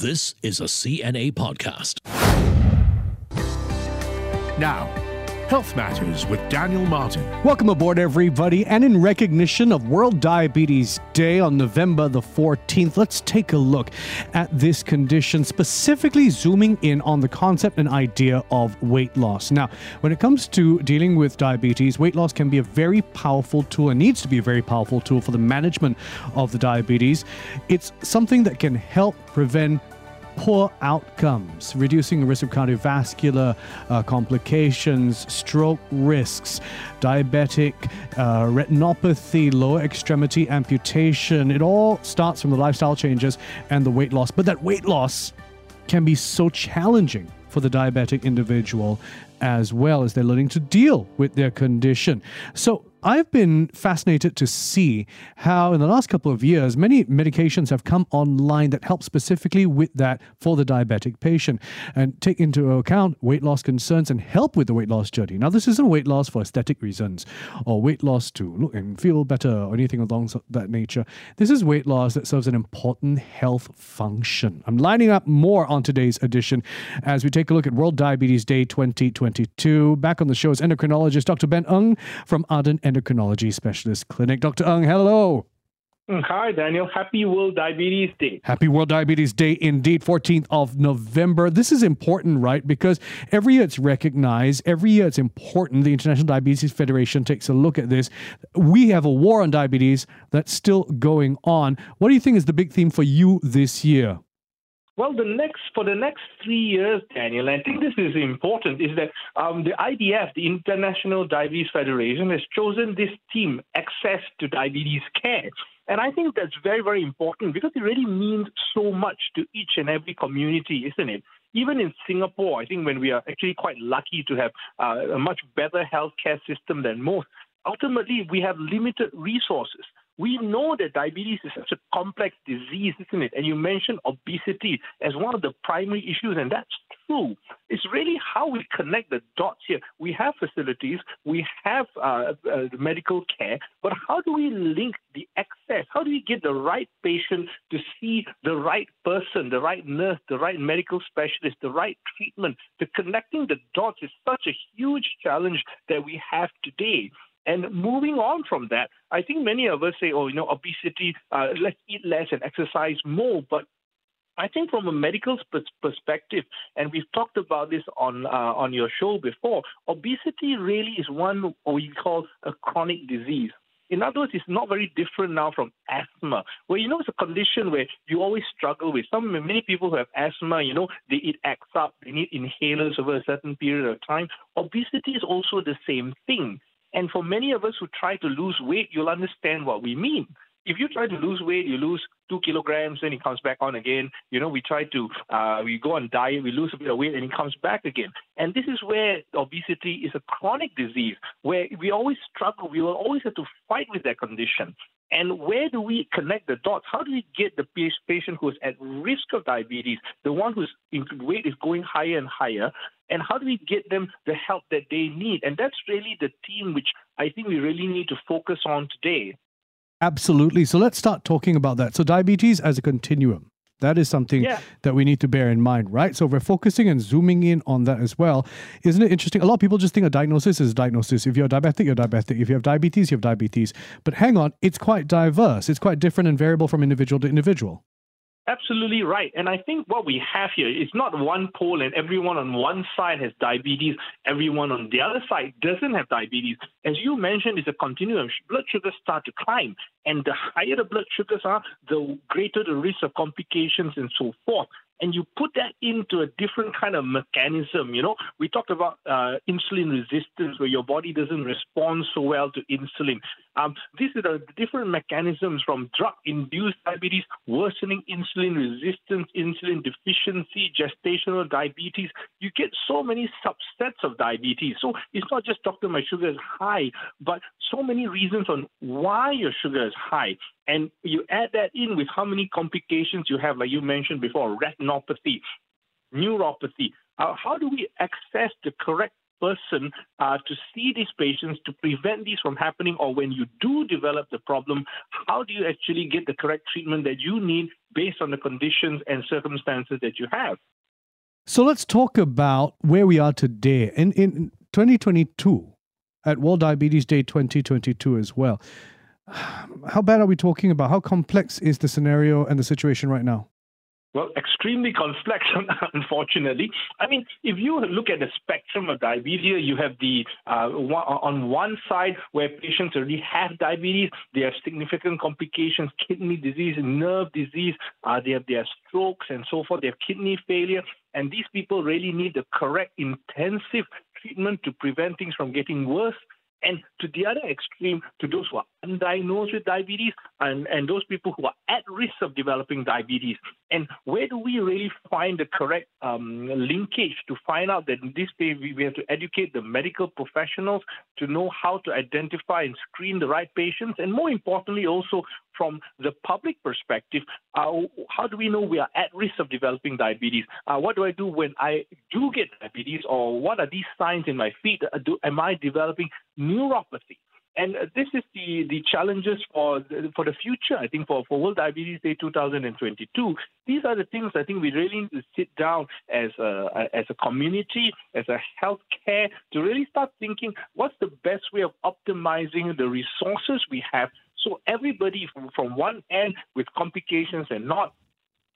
This is a CNA podcast. Now, Health Matters with Daniel Martin. Welcome aboard, everybody. And in recognition of World Diabetes Day on November the 14th, let's take a look at this condition, specifically zooming in on the concept and idea of weight loss. Now, when it comes to dealing with diabetes, weight loss can be a very powerful tool and needs to be a very powerful tool for the management of the diabetes. It's something that can help prevent poor outcomes, reducing the risk of cardiovascular uh, complications, stroke risks, diabetic uh, retinopathy, lower extremity amputation. It all starts from the lifestyle changes and the weight loss. But that weight loss can be so challenging for the diabetic individual as well as they're learning to deal with their condition. So, I've been fascinated to see how, in the last couple of years, many medications have come online that help specifically with that for the diabetic patient and take into account weight loss concerns and help with the weight loss journey. Now, this isn't weight loss for aesthetic reasons or weight loss to look and feel better or anything along that nature. This is weight loss that serves an important health function. I'm lining up more on today's edition as we take a look at World Diabetes Day 2022. Back on the show is endocrinologist Dr. Ben Ng from Arden Endocrinology Specialist Clinic. Dr. Ng, hello. Mm, hi, Daniel. Happy World Diabetes Day. Happy World Diabetes Day indeed, 14th of November. This is important, right? Because every year it's recognized, every year it's important. The International Diabetes Federation takes a look at this. We have a war on diabetes that's still going on. What do you think is the big theme for you this year? Well, the next for the next three years, Daniel, I think this is important, is that um, the IDF, the International Diabetes Federation, has chosen this theme, access to diabetes care. And I think that's very, very important because it really means so much to each and every community, isn't it? Even in Singapore, I think when we are actually quite lucky to have uh, a much better healthcare system than most, ultimately we have limited resources. We know that diabetes is such a complex disease, isn't it? And you mentioned obesity as one of the primary issues, and that's true. It's really how we connect the dots here. We have facilities, we have uh, uh, medical care, but how do we link the access? How do we get the right patient to see the right person, the right nurse, the right medical specialist, the right treatment? The connecting the dots is such a huge challenge that we have today. And moving on from that, I think many of us say, oh, you know, obesity, uh, let's eat less and exercise more. But I think from a medical perspective, and we've talked about this on uh, on your show before, obesity really is one we call a chronic disease. In other words, it's not very different now from asthma, where you know it's a condition where you always struggle with. Some many people who have asthma, you know, they eat X up, they need inhalers over a certain period of time. Obesity is also the same thing. And for many of us who try to lose weight, you'll understand what we mean. If you try to lose weight, you lose two kilograms, then it comes back on again. You know, we try to, uh, we go on diet, we lose a bit of weight, and it comes back again. And this is where obesity is a chronic disease, where we always struggle. We will always have to fight with that condition. And where do we connect the dots? How do we get the patient who is at risk of diabetes, the one whose weight is going higher and higher, and how do we get them the help that they need? And that's really the theme which I think we really need to focus on today. Absolutely. So let's start talking about that. So, diabetes as a continuum. That is something yeah. that we need to bear in mind, right? So we're focusing and zooming in on that as well. Isn't it interesting? A lot of people just think a diagnosis is a diagnosis. If you're diabetic, you're diabetic. If you have diabetes, you have diabetes. But hang on, it's quite diverse. It's quite different and variable from individual to individual. Absolutely right. And I think what we have here is not one pole and everyone on one side has diabetes, everyone on the other side doesn't have diabetes. As you mentioned, it's a continuum. Blood sugars start to climb. And the higher the blood sugars are, the greater the risk of complications and so forth and you put that into a different kind of mechanism. You know, we talked about uh, insulin resistance, where your body doesn't respond so well to insulin. Um, these are the different mechanisms from drug-induced diabetes, worsening insulin resistance, insulin deficiency, gestational diabetes. You get so many subsets of diabetes. So it's not just doctor, my sugar is high, but so many reasons on why your sugar is high. And you add that in with how many complications you have, like you mentioned before, retinopathy, neuropathy. Uh, how do we access the correct person uh, to see these patients to prevent these from happening? Or when you do develop the problem, how do you actually get the correct treatment that you need based on the conditions and circumstances that you have? So let's talk about where we are today. In, in 2022, at World Diabetes Day 2022 as well, how bad are we talking about? How complex is the scenario and the situation right now? Well, extremely complex, unfortunately. I mean, if you look at the spectrum of diabetes, you have the uh, on one side where patients already have diabetes, they have significant complications, kidney disease, nerve disease, uh, they have their strokes and so forth, they have kidney failure, and these people really need the correct intensive treatment to prevent things from getting worse. And to the other extreme, to those who are undiagnosed with diabetes and, and those people who are at risk of developing diabetes. And where do we really find the correct um, linkage to find out that this day we have to educate the medical professionals to know how to identify and screen the right patients, and more importantly, also from the public perspective, uh, how do we know we are at risk of developing diabetes? Uh, what do I do when I do get diabetes, or what are these signs in my feet? Uh, do, am I developing neuropathy? And this is the, the challenges for the, for the future, I think, for, for World Diabetes Day 2022. These are the things I think we really need to sit down as a, as a community, as a healthcare, to really start thinking what's the best way of optimizing the resources we have so everybody from, from one end with complications and not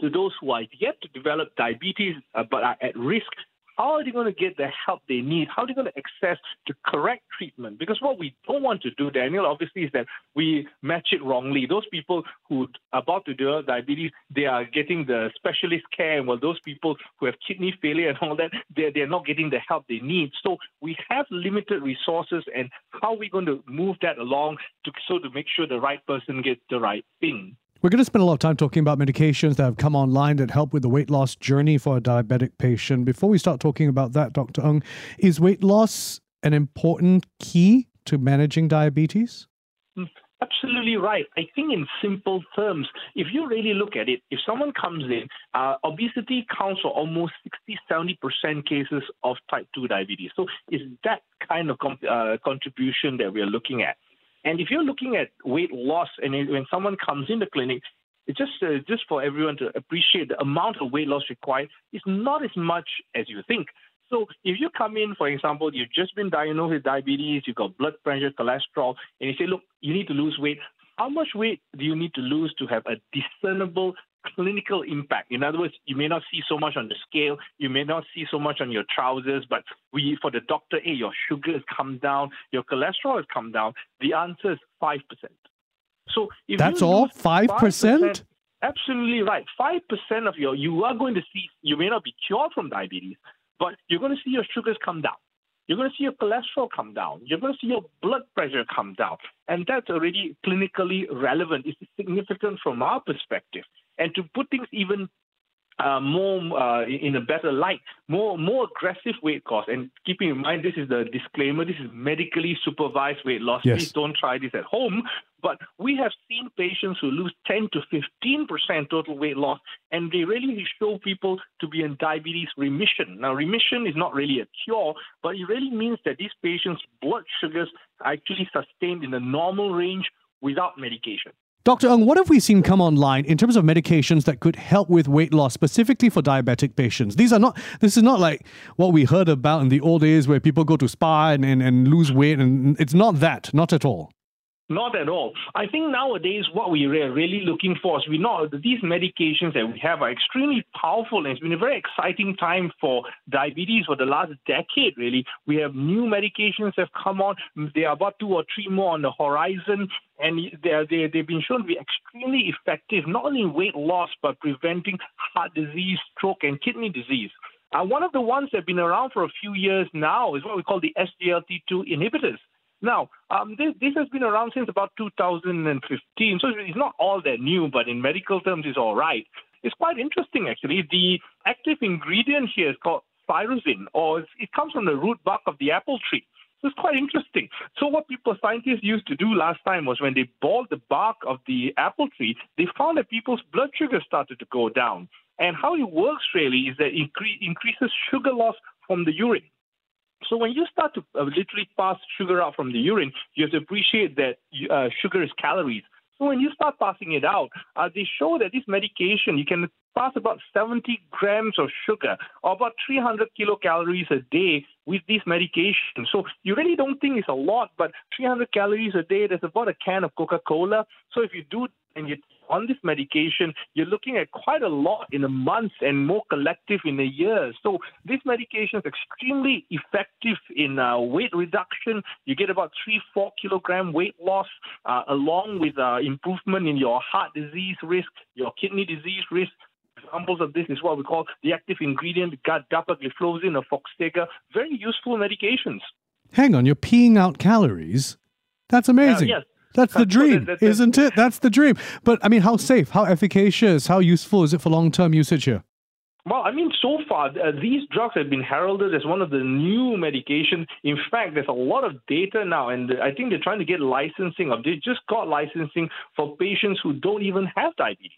to those who are yet to develop diabetes uh, but are at risk how are they going to get the help they need? How are they going to access the correct treatment? Because what we don't want to do, Daniel, obviously, is that we match it wrongly. Those people who are about to develop diabetes, they are getting the specialist care, and while those people who have kidney failure and all that, they're, they're not getting the help they need. So we have limited resources, and how are we going to move that along to so to make sure the right person gets the right thing? We're going to spend a lot of time talking about medications that have come online that help with the weight loss journey for a diabetic patient. Before we start talking about that, Dr. Ng, is weight loss an important key to managing diabetes? Hmm, absolutely right. I think, in simple terms, if you really look at it, if someone comes in, uh, obesity counts for almost 60 70% cases of type 2 diabetes. So, it's that kind of uh, contribution that we're looking at. And if you're looking at weight loss, and when someone comes in the clinic, it's just uh, just for everyone to appreciate the amount of weight loss required is not as much as you think. So if you come in, for example, you've just been diagnosed with diabetes, you've got blood pressure, cholesterol, and you say, look, you need to lose weight. How much weight do you need to lose to have a discernible clinical impact. In other words, you may not see so much on the scale, you may not see so much on your trousers, but we, for the doctor, hey, your sugar has come down, your cholesterol has come down. The answer is five percent. So that's all five percent. Absolutely right. Five percent of your you are going to see. You may not be cured from diabetes, but you're going to see your sugars come down. You're going to see your cholesterol come down. You're going to see your blood pressure come down. And that's already clinically relevant. It's significant from our perspective. And to put things even uh, more uh, in a better light, more more aggressive weight loss. And keeping in mind, this is the disclaimer: this is medically supervised weight loss. Yes. Please don't try this at home. But we have seen patients who lose 10 to 15 percent total weight loss, and they really show people to be in diabetes remission. Now, remission is not really a cure, but it really means that these patients' blood sugars are actually sustained in the normal range without medication. Dr. Ng, what have we seen come online in terms of medications that could help with weight loss, specifically for diabetic patients? These are not, this is not like what we heard about in the old days where people go to spa and, and, and lose weight. And it's not that, not at all. Not at all. I think nowadays what we are really looking for is we know that these medications that we have are extremely powerful, and it's been a very exciting time for diabetes for the last decade. Really, we have new medications have come on. There are about two or three more on the horizon, and they are, they they've been shown to be extremely effective, not only in weight loss but preventing heart disease, stroke, and kidney disease. Uh, one of the ones that have been around for a few years now is what we call the SGLT2 inhibitors. Now, um, this, this has been around since about 2015, so it's not all that new, but in medical terms, it's all right. It's quite interesting, actually. The active ingredient here is called tyrosine, or it comes from the root bark of the apple tree. So it's quite interesting. So what people scientists used to do last time was when they boiled the bark of the apple tree, they found that people's blood sugar started to go down. And how it works really is that it incre- increases sugar loss from the urine. So when you start to uh, literally pass sugar out from the urine, you have to appreciate that uh, sugar is calories. So when you start passing it out, uh, they show that this medication, you can pass about 70 grams of sugar or about 300 kilocalories a day with this medication. So you really don't think it's a lot, but 300 calories a day, that's about a can of Coca-Cola. So if you do and you on this medication, you're looking at quite a lot in a month and more collective in a year. So this medication is extremely effective in uh, weight reduction. You get about three, four kilogram weight loss, uh, along with uh, improvement in your heart disease risk, your kidney disease risk. Examples of this is what we call the active ingredient, dapagliflozin or Forxiga. Very useful medications. Hang on, you're peeing out calories? That's amazing. yes. That's the dream, that, that, isn't it? That's the dream. But I mean, how safe, how efficacious, how useful is it for long term usage here? Well, I mean, so far, uh, these drugs have been heralded as one of the new medications. In fact, there's a lot of data now, and I think they're trying to get licensing, or they just got licensing for patients who don't even have diabetes.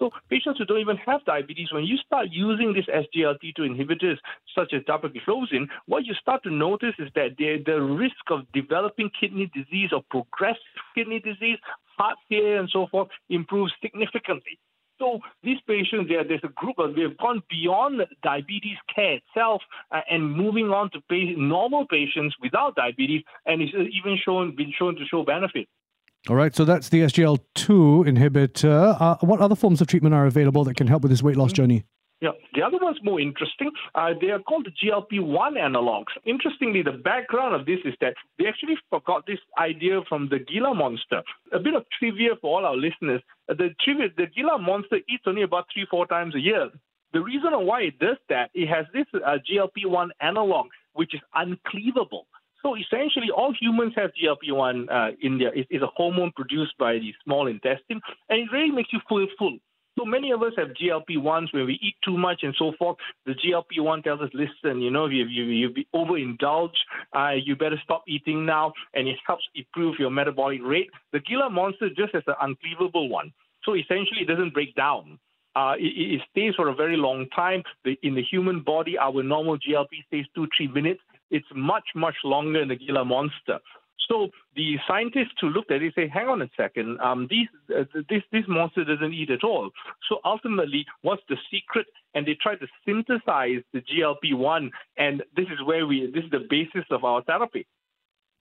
So patients who don't even have diabetes, when you start using these SGLT2 inhibitors, such as dapagliflozin, what you start to notice is that the risk of developing kidney disease or progressive kidney disease, heart failure, and so forth improves significantly. So these patients, there, there's a group of have gone beyond diabetes care itself uh, and moving on to normal patients without diabetes, and it's even shown been shown to show benefit. All right, so that's the SGL2 inhibitor. Uh, what other forms of treatment are available that can help with this weight loss journey? Yeah, the other one's more interesting. Uh, they are called the GLP-1 analogs. Interestingly, the background of this is that they actually forgot this idea from the Gila monster. A bit of trivia for all our listeners: uh, the trivia, the Gila monster eats only about three, four times a year. The reason why it does that, it has this uh, GLP-1 analog which is uncleavable. So essentially, all humans have GLP-1 uh, in there. It is a hormone produced by the small intestine, and it really makes you feel full. So many of us have GLP-1s when we eat too much and so forth. The GLP-1 tells us, listen, you know, you you you be overindulged, uh, you better stop eating now, and it helps improve your metabolic rate. The Gila Monster just has an uncleavable one, so essentially it doesn't break down. Uh, it, it, stays for a very long time. The, in the human body, our normal GLP stays two, three minutes. It's much, much longer in the Gila monster. So the scientists who looked at it say, hang on a second, um, these, uh, this, this monster doesn't eat at all. So ultimately, what's the secret? And they try to synthesize the GLP-1, and this is where we, this is the basis of our therapy.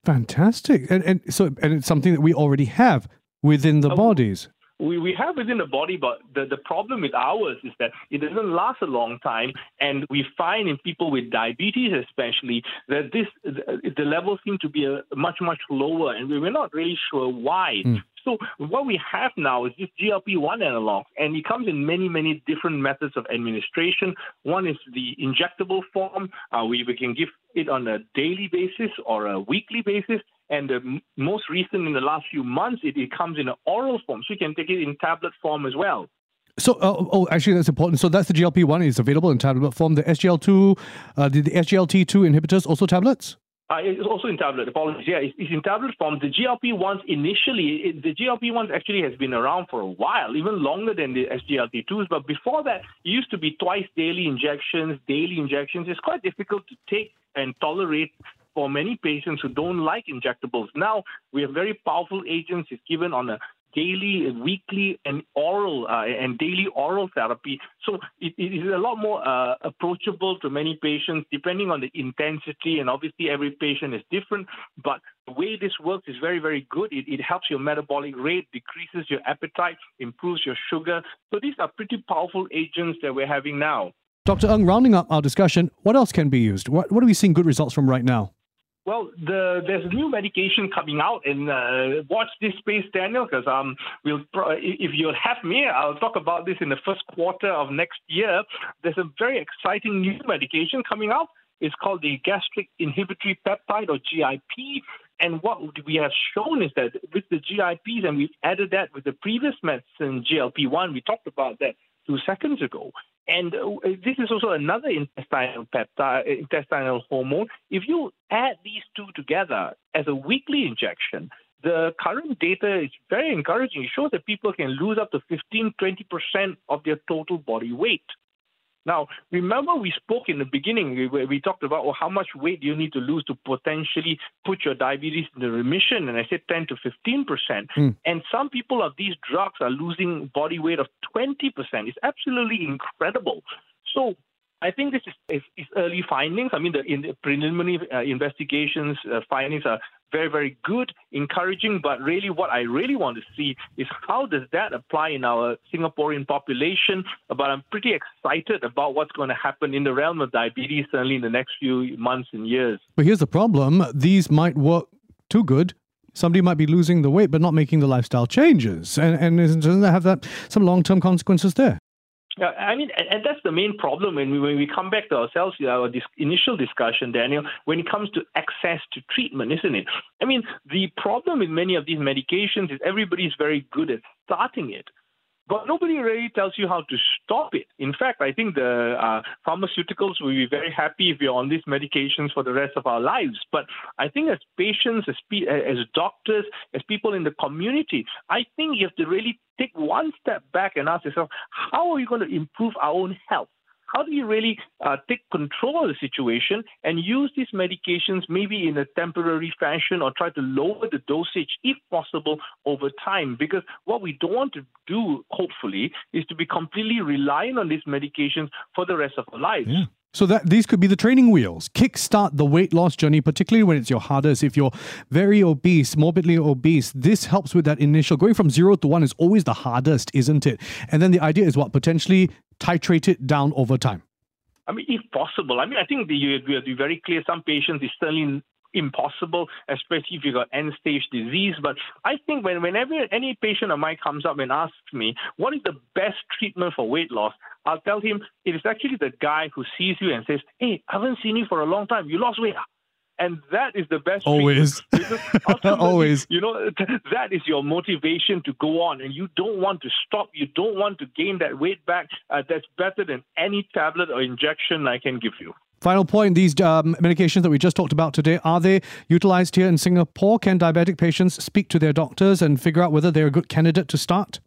Fantastic, and and so and it's something that we already have within the uh, bodies we, we have within the body, but the, the problem with ours is that it doesn't last a long time. And we find in people with diabetes, especially, that this the, the levels seem to be a, much, much lower. And we're not really sure why. Mm. So what we have now is this GLP-1 analog, and it comes in many, many different methods of administration. One is the injectable form. Uh, we, we can give it on a daily basis or a weekly basis. And the most recent in the last few months, it, it comes in an oral form, so you can take it in tablet form as well. So, uh, oh, actually, that's important. So that's the GLP one is available in tablet form. The SGL two, uh, the, the SGLT two inhibitors also tablets. Uh, it's also in tablet. Apologies. Yeah, it's, it's in tablet form. The GLP ones initially, it, the GLP ones actually has been around for a while, even longer than the SGLT twos. But before that, it used to be twice daily injections, daily injections. It's quite difficult to take and tolerate for many patients who don't like injectables. Now we have very powerful agents. It's given on a daily, weekly, and oral uh, and daily oral therapy. So it, it is a lot more uh, approachable to many patients, depending on the intensity. And obviously, every patient is different. But the way this works is very, very good. It, it helps your metabolic rate, decreases your appetite, improves your sugar. So these are pretty powerful agents that we're having now. Dr. Ng, rounding up our discussion, what else can be used? What, what are we seeing good results from right now? Well, the, there's new medication coming out, and uh, watch this space, Daniel, because um, we'll if you'll have me, I'll talk about this in the first quarter of next year. There's a very exciting new medication coming out. It's called the gastric inhibitory peptide, or GIP. And what we have shown is that with the GIPs, and we've added that with the previous medicine, GLP-1, we talked about that two seconds ago. And uh, this is also another intestinal peptide, uh, intestinal hormone. If you add these two together as a weekly injection, the current data is very encouraging. It shows that people can lose up to 15, 20% of their total body weight. Now, remember we spoke in the beginning where we talked about well, how much weight you need to lose to potentially put your diabetes into remission, and I said 10 to 15 percent. Mm. And some people of these drugs are losing body weight of 20 percent. It's absolutely incredible. So I think this is, is, is, early findings. I mean, the, in the preliminary uh, investigations uh, findings are very, very good, encouraging. But really, what I really want to see is how does that apply in our Singaporean population? But I'm pretty excited about what's going to happen in the realm of diabetes, certainly in the next few months and years. But here's the problem: these might work too good somebody might be losing the weight but not making the lifestyle changes and and doesn't that have that some long-term consequences there yeah, I mean, and that's the main problem when we when we come back to ourselves, our this initial discussion, Daniel, when it comes to access to treatment, isn't it? I mean, the problem with many of these medications is everybody's very good at starting it, but nobody really tells you how to stop it. In fact, I think the uh, pharmaceuticals will be very happy if you're on these medications for the rest of our lives. But I think as patients, as, pe- as doctors, as people in the community, I think you have to really take one step back and ask yourself, how are we going to improve our own health? How do you really uh, take control of the situation and use these medications maybe in a temporary fashion or try to lower the dosage if possible over time? Because what we don't want to do, hopefully, is to be completely reliant on these medications for the rest of our lives. Yeah. So that these could be the training wheels. Kickstart the weight loss journey, particularly when it's your hardest. If you're very obese, morbidly obese, this helps with that initial going from zero to one is always the hardest, isn't it? And then the idea is what potentially titrate it down over time? I mean, if possible. I mean, I think the, you have to be very clear. Some patients it's certainly impossible, especially if you've got end stage disease. But I think when, whenever any patient of mine comes up and asks me, what is the best treatment for weight loss? I'll tell him it is actually the guy who sees you and says, Hey, I haven't seen you for a long time. You lost weight and that is the best. Always, always. You know, that is your motivation to go on, and you don't want to stop. You don't want to gain that weight back. Uh, that's better than any tablet or injection I can give you. Final point: These um, medications that we just talked about today are they utilized here in Singapore? Can diabetic patients speak to their doctors and figure out whether they're a good candidate to start?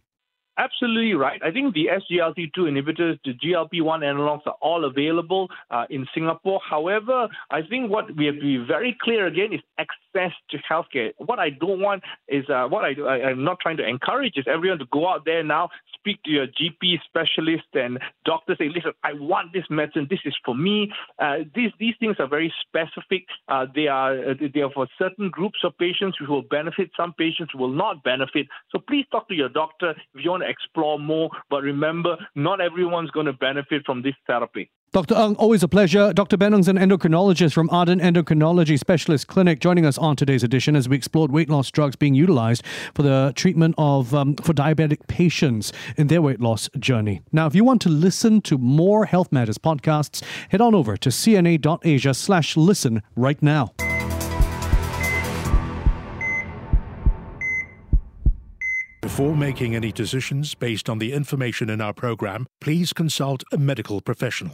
Absolutely right. I think the SGLT2 inhibitors, the GLP1 analogs are all available uh, in Singapore. However, I think what we have to be very clear again is access to healthcare. What I don't want is uh, what I, I, I'm not trying to encourage is everyone to go out there now, speak to your GP specialist and doctor, say, listen, I want this medicine. This is for me. Uh, these these things are very specific. Uh, they are uh, they are for certain groups of patients who will benefit. Some patients will not benefit. So please talk to your doctor if you want to explore more. But remember, not everyone's going to benefit from this therapy. Dr. Ng, always a pleasure. Dr. Ben Ng's an endocrinologist from Arden Endocrinology Specialist Clinic, joining us on today's edition as we explored weight loss drugs being utilized for the treatment of um, for diabetic patients in their weight loss journey. Now, if you want to listen to more Health Matters podcasts, head on over to cna.asia slash listen right now. Before making any decisions based on the information in our program, please consult a medical professional.